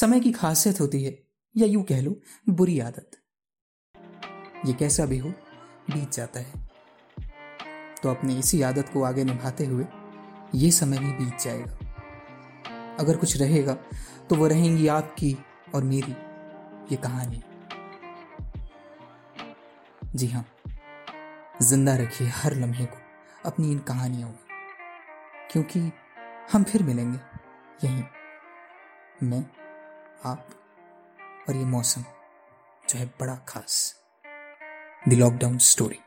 समय की खासियत होती है, या यूँ कह लो, बुरी आदत। ये कैसा भी हो, बीत जाता है। तो अपने इसी आदत को आगे निभाते हुए, ये समय भी बीत जाएगा। अगर कुछ रहेगा तो वो रहेंगी आपकी और मेरी, ये कहानी। जी हाँ ज़िंदा रखिए हर लम्हे को, अपनी इन कहानियों में। क्योंकि हम फिर मिलेंगे, यहीं। मैं आप और ये मौसम जो है बड़ा खास। The lockdown story